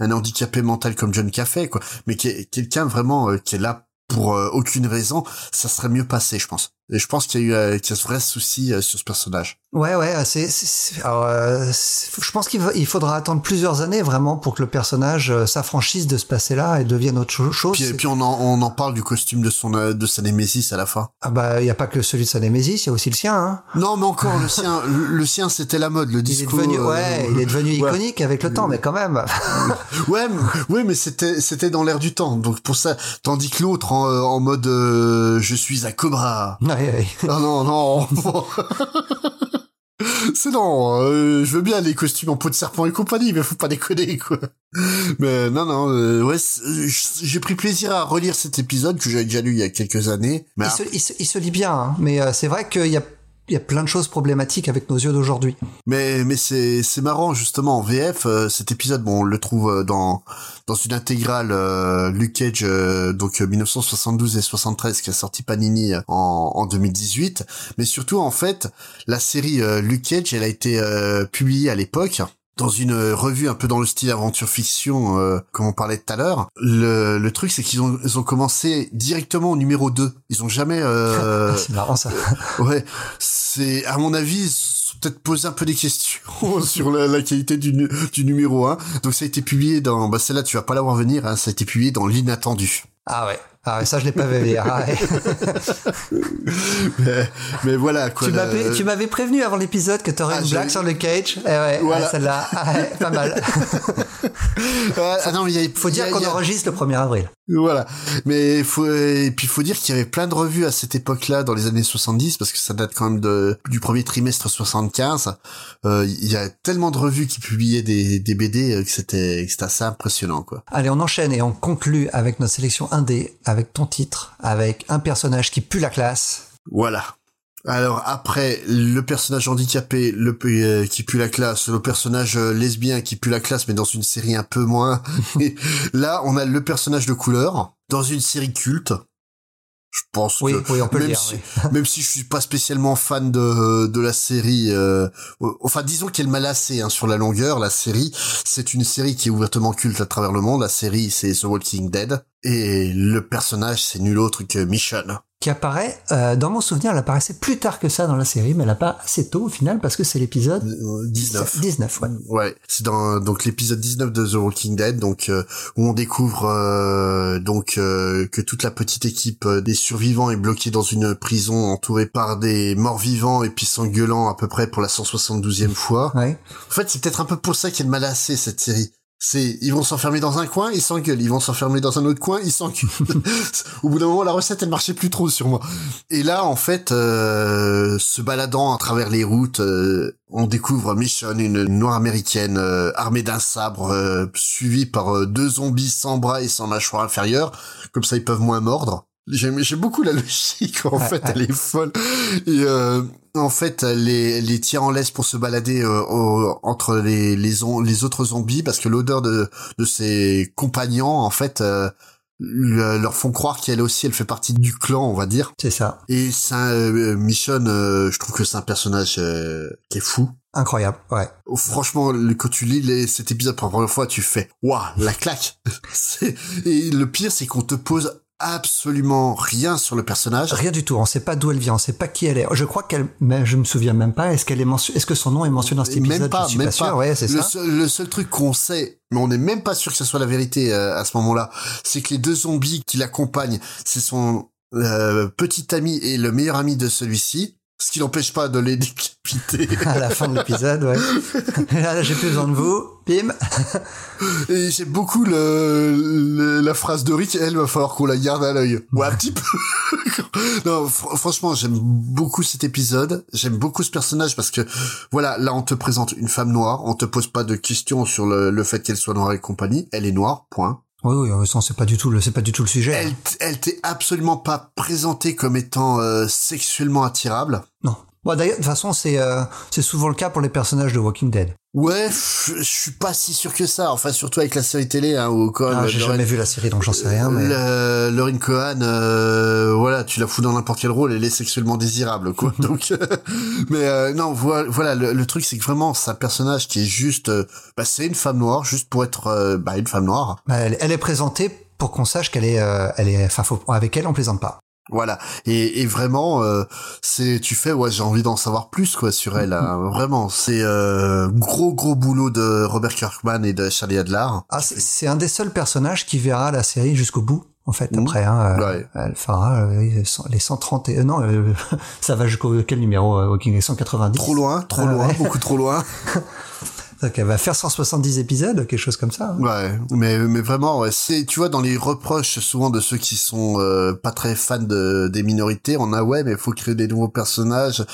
un handicapé mental comme John Café, quoi, mais qui est quelqu'un vraiment euh, qui est là pour euh, aucune raison, ça serait mieux passé, je pense. Et je pense qu'il y a eu euh, qu'il y a ce vrai souci euh, sur ce personnage. Ouais, ouais, c'est, c'est- alors, euh, je pense qu'il il faudra attendre plusieurs années vraiment pour que le personnage euh, s'affranchisse de ce passé-là et devienne autre cho- chose. Puis, C'est- puis on en on en parle du costume de son euh, de sa némésis à la fin. Ah bah, il y a pas que celui de sa Némésis, il y a aussi le sien, hein. Non, mais encore le sien le, le sien c'était la mode, le Il est disco. devenu, euh, ouais, il est devenu ouais. iconique avec le temps, mais quand même. [laughs] Ouais, mais, ouais, mais c'était c'était dans l'air du temps. Donc pour ça, tandis que l'autre en, euh, en mode euh, je suis un cobra. Ouais, ouais. Ah non non. [laughs] [laughs] [laughs] C'est non, euh, je veux bien les costumes en peau de serpent et compagnie, mais faut pas déconner quoi. Mais non non, euh, ouais, c'est- j'ai pris plaisir à relire cet épisode que j'avais déjà lu il y a quelques années. Mais Il se, il, se, il se lit bien, hein, mais euh, c'est vrai qu'il y a, il y a plein de choses problématiques avec nos yeux d'aujourd'hui. Mais mais c'est c'est marrant justement en VF euh, cet épisode bon on le trouve euh, dans dans une intégrale euh, Luke Cage euh, donc euh, 1972 et 73 qui a sorti Panini euh, en en 2018 mais surtout en fait la série euh, Luke Cage elle a été euh, publiée à l'époque dans une euh, revue un peu dans le style aventure fiction euh, comme on parlait tout à l'heure le, le truc c'est qu'ils ont ils ont commencé directement au numéro 2 ils ont jamais euh, [laughs] c'est marrant ça. Ouais, c'est à mon avis peut-être posé un peu des questions [laughs] sur la, la qualité du, du numéro 1. Donc ça a été publié dans bah celle-là tu vas pas la voir venir hein, ça a été publié dans l'inattendu. Ah ouais. Ah ça je l'ai pas vu. Ah ouais. [laughs] mais, mais voilà quoi. tu la- m'avais, tu m'avais prévenu avant l'épisode que t'aurais Ah, une blague sur le cage. Eh ouais, Voilà. ouais, celle-là, ah ouais, pas mal. [laughs] Ah, non, mais il y a, Faut dire qu'on a- enregistre le 1er avril. Voilà. Mais faut et puis faut dire qu'il y avait plein de revues à cette époque-là dans les années 70 parce que ça date quand même de du premier trimestre 75. Euh, il y a tellement de revues qui publiaient des des BD euh, que c'était que c'était assez impressionnant quoi. Allez, on enchaîne et on conclut avec notre sélection 1D, avec ton titre, avec un personnage qui pue la classe. Voilà. Alors après le personnage handicapé, le euh, qui pue la classe, le personnage euh, lesbien qui pue la classe, mais dans une série un peu moins. [laughs] Là, on a le personnage de couleur dans une série culte. Je pense Oui, que oui, on peut le même dire. si, oui. [laughs] même si je suis pas spécialement fan de de la série, euh, enfin disons qu'elle m'a lassé hein, sur la longueur. La série, c'est une série qui est ouvertement culte à travers le monde. La série, c'est The Walking Dead, et le personnage, c'est nul autre que Michonne. Qui apparaît, euh, dans mon souvenir, elle apparaissait plus tard que ça dans la série, mais elle apparaît assez tôt au final parce que c'est l'épisode Euh, 19. 19, ouais. Ouais, c'est dans donc l'épisode 19 de The Walking Dead, donc euh, où on découvre euh, donc euh, que toute la petite équipe des survivants est bloquée dans une prison entourée par des morts vivants et puis s'engueulant à peu près pour la 172e fois. Ouais. En fait, c'est peut-être un peu pour ça qu'elle m'a lassé cette série. C'est ils vont s'enfermer dans un coin, ils s'engueulent, ils vont s'enfermer dans un autre coin, ils s'engueulent. [laughs] Au bout d'un moment, la recette elle marchait plus trop sur moi. Et là, en fait, euh, se baladant à travers les routes, euh, on découvre Michonne, une noire américaine euh, armée d'un sabre, suivie par deux zombies sans bras et sans mâchoire inférieure. Comme ça, ils peuvent moins mordre. J'aime beaucoup la logique. En fait, elle est folle. Et euh, en fait, elle les, elle les tient en laisse pour se balader euh, au- entre les les, autres zombies parce que l'odeur de de ses compagnons, en fait. euh, le- leur font croire qu'elle aussi elle fait partie du clan on va dire C'est ça. et un, euh, Michonne euh, je trouve que c'est un personnage euh, qui est fou Incroyable, ouais. Oh, franchement le- quand tu lis les- cet épisode pour la première fois tu fais waouh la claque [laughs] et le pire c'est qu'on te pose absolument rien sur le personnage Rien du tout. On sait pas d'où elle vient. On sait pas qui elle est. Je crois qu'elle, mais je me souviens même pas. Est-ce qu'elle est mention... Est-ce que son nom est mentionné dans cet épisode même pas, Je suis même pas sûr. pas. Ouais, c'est le, ça. seul, le seul truc qu'on sait, mais on n'est même pas sûr que ce soit la vérité euh, à ce moment-là, c'est que les deux zombies qui l'accompagnent, c'est son euh, petit ami et le meilleur ami de celui-ci, ce qui n'empêche pas de les décapiter. [laughs] À la fin de l'épisode, ouais. [laughs] Là, j'ai plus besoin de vous. Bim. [laughs] Et j'aime beaucoup le, le- la phrase de Rick, elle va falloir qu'on la garde à l'œil. Ouais, un petit peu. non, fr- franchement, j'aime beaucoup cet épisode. J'aime beaucoup ce personnage parce que, voilà, là, on te présente une femme noire. On te pose pas de questions sur le, le fait qu'elle soit noire et compagnie. Elle est noire, point. Oui, oui, ça, c'est pas du tout le, c'est pas du tout le sujet. Elle, t- elle t'est absolument pas présentée comme étant euh, sexuellement attirable. Non. Bon, d'ailleurs, de toute façon, c'est, euh, c'est souvent le cas pour les personnages de Walking Dead. Ouais, je suis pas si sûr que ça. Enfin, surtout avec la série télé, hein, où quand Ah, même, j'ai jamais vu la série, donc j'en sais rien, mais. Le, Lauren Cohan, euh, voilà, tu la fous dans n'importe quel rôle, elle est sexuellement désirable, quoi. [laughs] Donc, euh, mais euh, non, voilà, le, le truc, c'est que vraiment, c'est un personnage qui est juste, euh, bah, c'est une femme noire, juste pour être, euh, bah, une femme noire. Bah, elle, elle est présentée pour qu'on sache qu'elle est, euh, elle est, enfin, faut- avec elle, on plaisante pas. Voilà. Et, et vraiment, euh, c'est tu fais ouais j'ai envie d'en savoir plus quoi sur elle. hein. Vraiment, c'est euh, gros gros boulot de Robert Kirkman et de Charlie Adler. Ah, c'est- un des seuls personnages qui verra la série jusqu'au bout. En fait, Mhm. après, hein, euh, Ouais. elle fera euh, les 130 et, euh, non, euh, [laughs] ça va jusqu'au quel numéro, euh, Walking Dead 190. Trop loin, trop Ah, loin, ouais. beaucoup trop loin. [laughs] Elle va faire 170 épisodes, quelque chose comme ça. hein. Ouais, mais mais vraiment, ouais, c'est tu vois dans les reproches souvent de ceux qui sont euh, pas très fans de des minorités, on a ouais, mais il faut créer des nouveaux personnages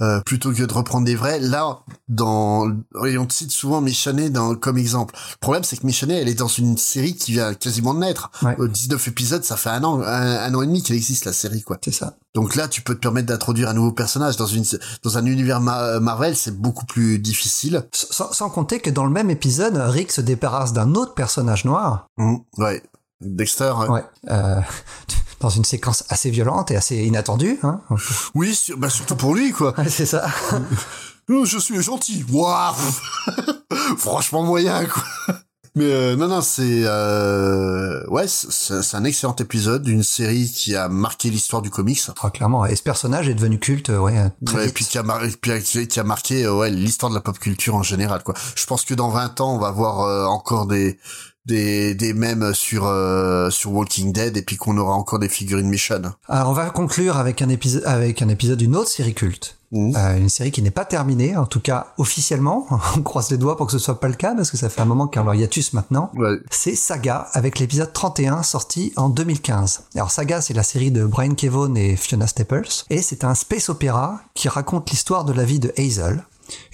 euh, plutôt que de reprendre des vrais. Là, dans et on cite souvent Michonnet dans comme exemple. Le problème c'est que Michonnet, elle est dans une série qui vient quasiment de naître. Ouais. Euh, 19 épisodes, ça fait un an, un, un an et demi qu'elle existe la série quoi. C'est ça. Donc là, tu peux te permettre d'introduire un nouveau personnage dans une dans un univers Ma- Marvel, c'est beaucoup plus difficile. Sans, sans compter que dans le même épisode, Rick se débarrasse d'un autre personnage noir. Mhm, ouais. Dexter. ouais. Ouais. Euh, [laughs] dans une séquence assez violente et assez inattendue. Hein. Oui, sur- bah surtout pour lui quoi. Ouais, c'est ça. Oh, je suis gentil. Waouh [laughs] Franchement moyen, quoi. Mais euh, non, non, c'est euh, ouais, c'est un excellent épisode d'une série qui a marqué l'histoire du comics. Ah, clairement. Et ce personnage est devenu culte, ouais. très Ouais, et puis qui a, mar- puis qui- qui a marqué euh, ouais l'histoire de la pop culture en général quoi. Je pense que dans 20 ans on va voir euh, encore des des des mèmes sur euh, sur Walking Dead et puis qu'on aura encore des figurines Mission. Alors on va conclure avec un épisode avec un épisode d'une autre série culte. Mhm. Euh, une série qui n'est pas terminée, en tout cas officiellement. [laughs] On croise les doigts pour que ce soit pas le cas parce que ça fait un moment qu'il y a leur hiatus maintenant. Ouais. C'est Saga avec l'épisode 31 sorti en 2015. Alors Saga c'est la série de Brian Kevon et Fiona Staples et c'est un space opéra qui raconte l'histoire de la vie de Hazel,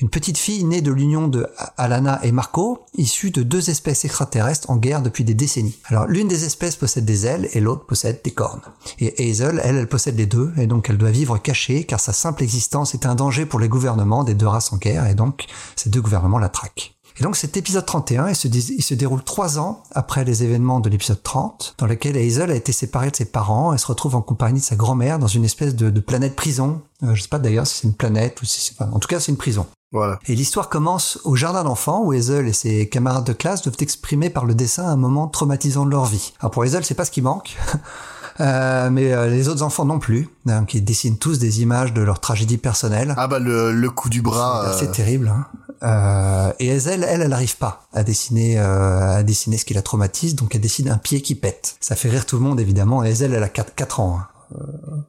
une petite fille née de l'union de Alana et Marco, issue de deux espèces extraterrestres en guerre depuis des décennies. Alors l'une des espèces possède des ailes et l'autre possède des cornes. Et Hazel, elle, elle possède les deux et donc elle doit vivre cachée car sa simple existence est un danger pour les gouvernements des deux races en guerre et donc ces deux gouvernements la traquent. Et donc cet épisode 31, il se, dé- il se déroule trois ans après les événements de l'épisode 30, dans lequel Hazel a été séparée de ses parents et se retrouve en compagnie de sa grand-mère dans une espèce de, de planète prison. Euh, je sais pas d'ailleurs si c'est une planète ou si c'est pas... En tout cas, c'est une prison. Voilà. Et l'histoire commence au jardin d'enfants où Hazel et ses camarades de classe doivent exprimer par le dessin un moment traumatisant de leur vie. Alors pour Hazel, c'est pas ce qui manque. [laughs] Euh, mais euh, les autres enfants non plus, donc ils dessinent tous des images de leur tragédie personnelle. Ah bah le le coup du bras. C'est euh, terrible. Hein. Euh, et Hazel, elle, elle n'arrive pas à dessiner, euh, à dessiner ce qui la traumatise, donc elle dessine un pied qui pète. Ça fait rire tout le monde évidemment. Et Hazel, elle a 4, 4 ans. Hein. euh,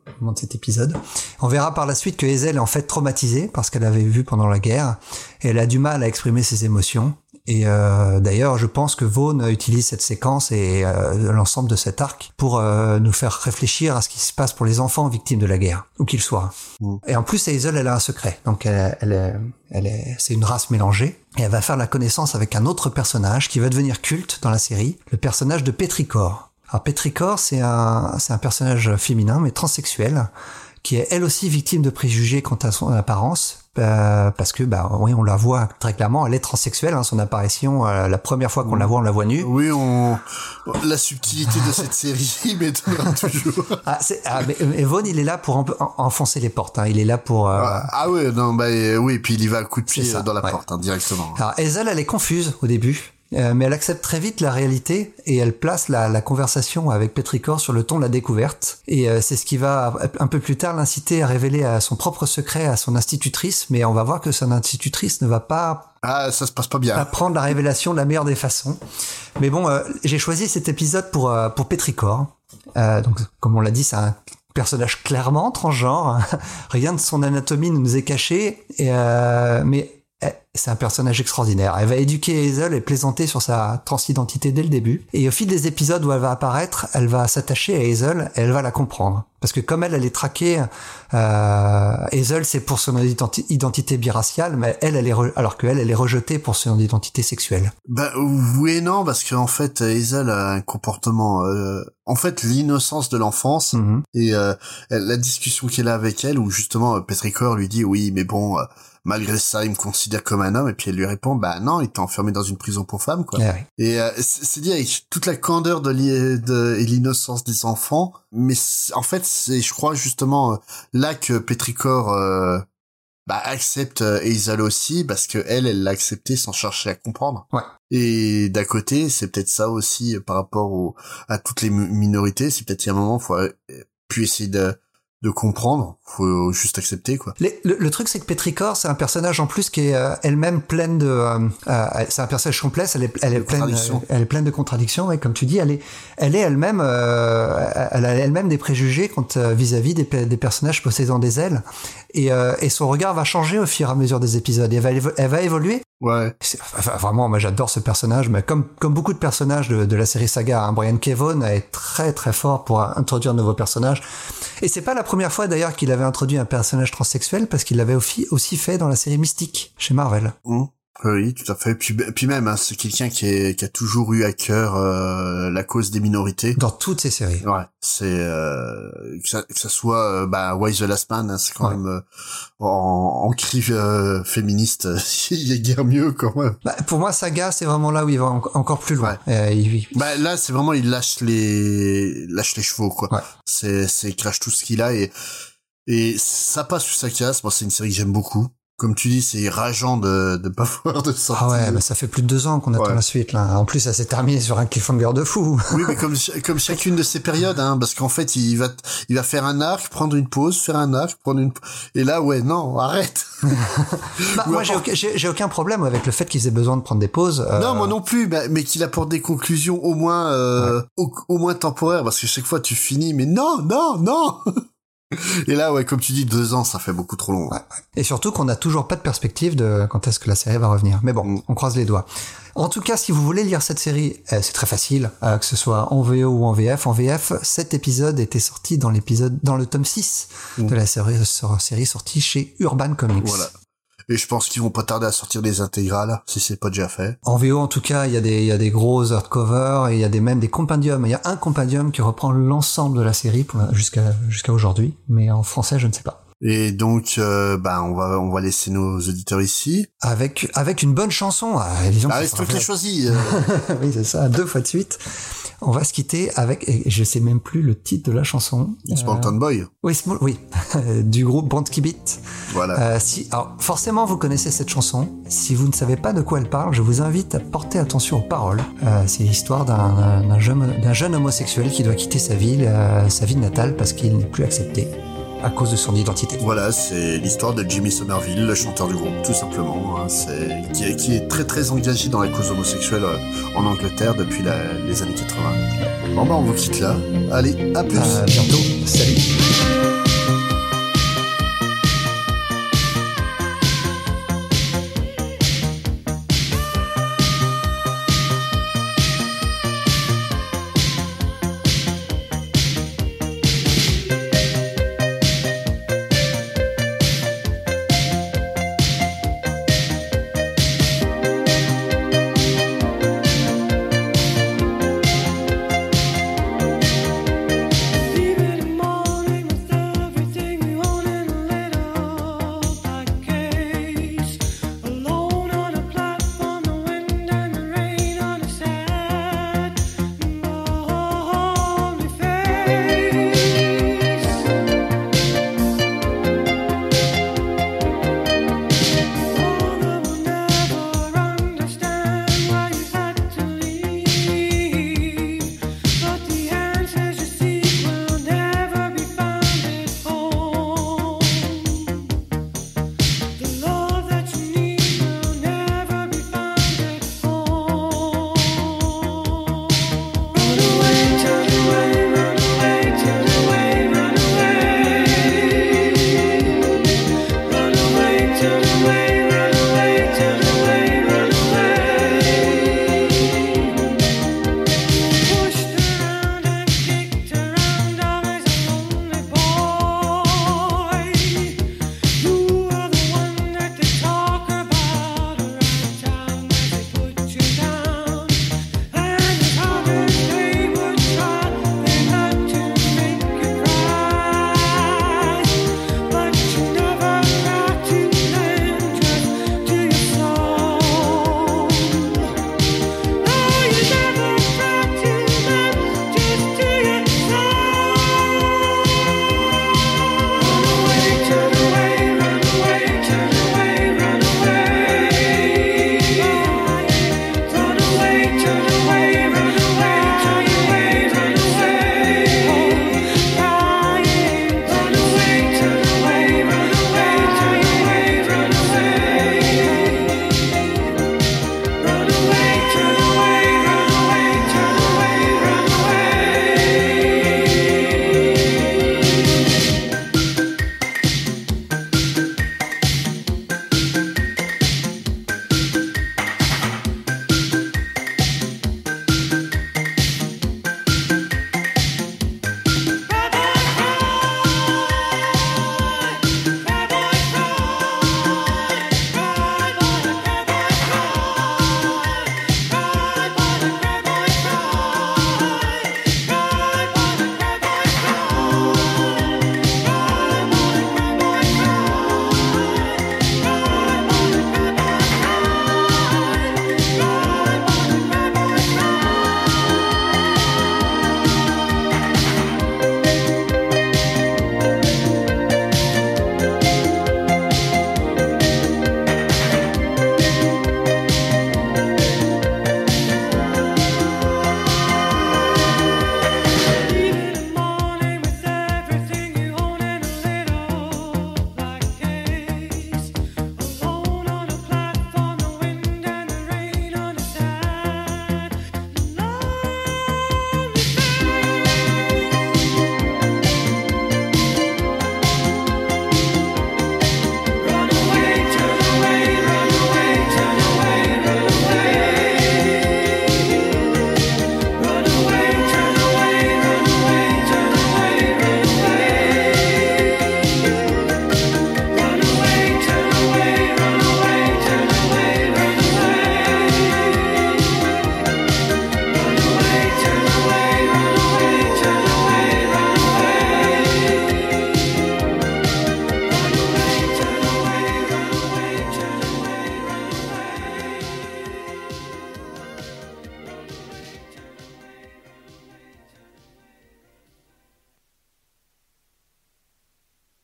au moment de cet épisode. On verra par la suite que Hazel est en fait traumatisée parce qu'elle avait vu pendant la guerre et elle a du mal à exprimer ses émotions. Et euh, d'ailleurs, je pense que Vaughn utilise cette séquence et euh, l'ensemble de cet arc pour euh, nous faire réfléchir à ce qui se passe pour les enfants victimes de la guerre, où qu'ils soient. Et en plus, Hazel, elle a un secret. Donc, elle, elle, est- elle est, c'est une race mélangée. Et elle va faire la connaissance avec un autre personnage qui va devenir culte dans la série, le personnage de Petrichor. Alors, Petrichor, c'est un, c'est un personnage féminin, mais transsexuel, qui est elle aussi victime de préjugés quant à son apparence, euh, parce que, bah, oui, on la voit très clairement, elle est transsexuelle, hein, son apparition, euh, la première fois qu'on la voit, on la voit nue. Oui, on la subtilité de cette série [laughs] m'étonnera toujours. Ah, ah, mais, mais Vaughn, il est là pour en- en- enfoncer les portes, hein. il est là pour... euh, Ah, ah ouais, non, bah euh, oui, puis il y va à coup de pied ça, dans la ouais. porte hein, directement. Alors Hazel, elle est confuse au début, euh, mais elle accepte très vite la réalité et elle place la, la conversation avec Petricor sur le ton de la découverte. Et euh, c'est ce qui va un peu plus tard l'inciter à révéler à son propre secret à son institutrice, mais on va voir que son institutrice ne va pas Ah, ça se passe pas bien. apprendre la révélation de la meilleure des façons. Mais bon, euh, j'ai choisi cet épisode pour pour Petricor. Donc, comme on l'a dit, c'est un personnage clairement transgenre. [laughs] Rien de son anatomie ne nous est caché, et, mais c'est un personnage extraordinaire. Elle va éduquer Hazel et plaisanter sur sa transidentité dès le début. Et au fil des épisodes où elle va apparaître, elle va s'attacher à Hazel et elle va la comprendre. Parce que comme elle, elle est traquée, euh, Hazel, c'est pour son identi- identité biraciale, mais elle, elle est alors qu'elle, elle est rejetée pour son identité sexuelle. Bah oui et non, parce qu'en fait, Hazel a un comportement... euh, en fait, l'innocence de l'enfance Mhm. et euh, la discussion qu'il a avec elle, où justement Petricor lui dit, oui, mais bon, euh, malgré ça, il me considère comme un homme, et puis elle lui répond, bah non, il t'a enfermé dans une prison pour femmes, quoi. Ouais. Et euh, c'est dit avec toute la candeur de, et l'innocence des enfants, mais en fait, c'est, je crois justement euh, là que Petricor euh, bah, accepte euh, Hazel aussi, parce que elle, elle l'a accepté sans chercher à comprendre. Ouais. Et d'à côté, c'est peut-être ça aussi par rapport au, à toutes les mi- minorités. C'est peut-être qu'il y a un moment, faut, puis essayer de de comprendre, faut juste accepter quoi. le, le, truc c'est que Petricor c'est un personnage en plus qui est euh, elle-même pleine de, euh, euh, c'est un personnage complexe, elle est, elle est pleine, elle est pleine de contradictions et comme tu dis, elle est, elle est elle-même, elle a elle-même des préjugés quand vis-à-vis des, des, personnages possédant des ailes et, et son regard va changer au fur et à mesure des épisodes, elle va, elle va évoluer Ouais. Enfin, vraiment, moi j'adore ce personnage, mais comme comme beaucoup de personnages de, de la série Saga, hein, Brian Kevon est très très fort pour introduire de nouveaux personnages. Et c'est pas la première fois d'ailleurs qu'il avait introduit un personnage transsexuel, parce qu'il l'avait aussi, aussi fait dans la série Mystique chez Marvel. Mmh. Oui, tout à fait. Puis, puis même, hein, c'est quelqu'un qui, est, qui a toujours eu à cœur euh, la cause des minorités. Dans toutes ses séries. Ouais, c'est euh, que, ça, que ça soit euh, bah, Why the Last Man, hein, c'est quand même euh, en, en cri euh, féministe, [laughs] il y a guère mieux quand même. Bah, pour moi, Saga, c'est vraiment là où il va encore plus loin. Ouais. Il... Bah, là, c'est vraiment il lâche les lâche les chevaux quoi. Ouais. C'est c'est il crache tout ce qu'il a et et ça passe sur sa casse. Moi, c'est une série que j'aime beaucoup comme tu dis, c'est rageant de de pas [laughs] pouvoir de sortir. Ah ouais, bah ça fait plus de deux ans qu'on attend la suite là. En plus, ça s'est terminé sur un cliffhanger de fou. [laughs] oui, mais comme comme chacune de ces périodes, hein, parce qu'en fait, il va il va faire un arc, prendre une pause, faire un arc, prendre une et là, ouais, non, arrête. [laughs] bah, moi, j'ai aucun, j'ai aucun problème avec le fait qu'ils aient besoin de prendre des pauses. Euh... Non, moi non plus, mais, mais qu'il apporte des conclusions au moins euh, au, au moins temporaires, parce que chaque fois tu finis, mais non, non, non. Et là, ouais, comme tu dis, deux ans, ça fait beaucoup trop long. Et surtout qu'on n'a toujours pas de perspective de quand est-ce que la série va revenir. Mais bon, mm. on croise les doigts. En tout cas, si vous voulez lire cette série, euh, c'est très facile, euh, que ce soit en VO ou en VF. En VF, cet épisode était sorti dans l'épisode, dans le tome 6 mm. de la série, série sortie chez Urban Comics. Voilà. Et je pense qu'ils vont pas tarder à sortir des intégrales, si c'est pas déjà fait. En VO, en tout cas, il y a des, il y a des gros hardcovers et il y a des, même des compendiums. Il y a un compendium qui reprend l'ensemble de la série jusqu'à, jusqu'à aujourd'hui. Mais en français, je ne sais pas. Et donc, euh, bah, on va on va laisser nos auditeurs ici avec avec une bonne chanson. Ah, ah c'est toi qui choisi. Euh. [laughs] oui, c'est ça, deux fois de suite. On va se quitter avec, je sais même plus le titre de la chanson. Small Town Boy. Oui, small, oui, [laughs] du groupe Band Beat. Voilà. Euh, si, alors forcément vous connaissez cette chanson. Si vous ne savez pas de quoi elle parle, je vous invite à porter attention aux paroles. Euh, c'est l'histoire d'un jeune, d'un jeune homosexuel qui doit quitter sa ville, sa ville natale parce qu'il n'est plus accepté à cause de son identité. Voilà, c'est l'histoire de Jimmy Somerville, le chanteur du groupe, tout simplement, hein, c'est, qui, est, qui, est, très très engagé dans la cause homosexuelle euh, en Angleterre depuis la, les années 80. Bon bah on vous quitte là. Allez, à plus. À bientôt. Salut.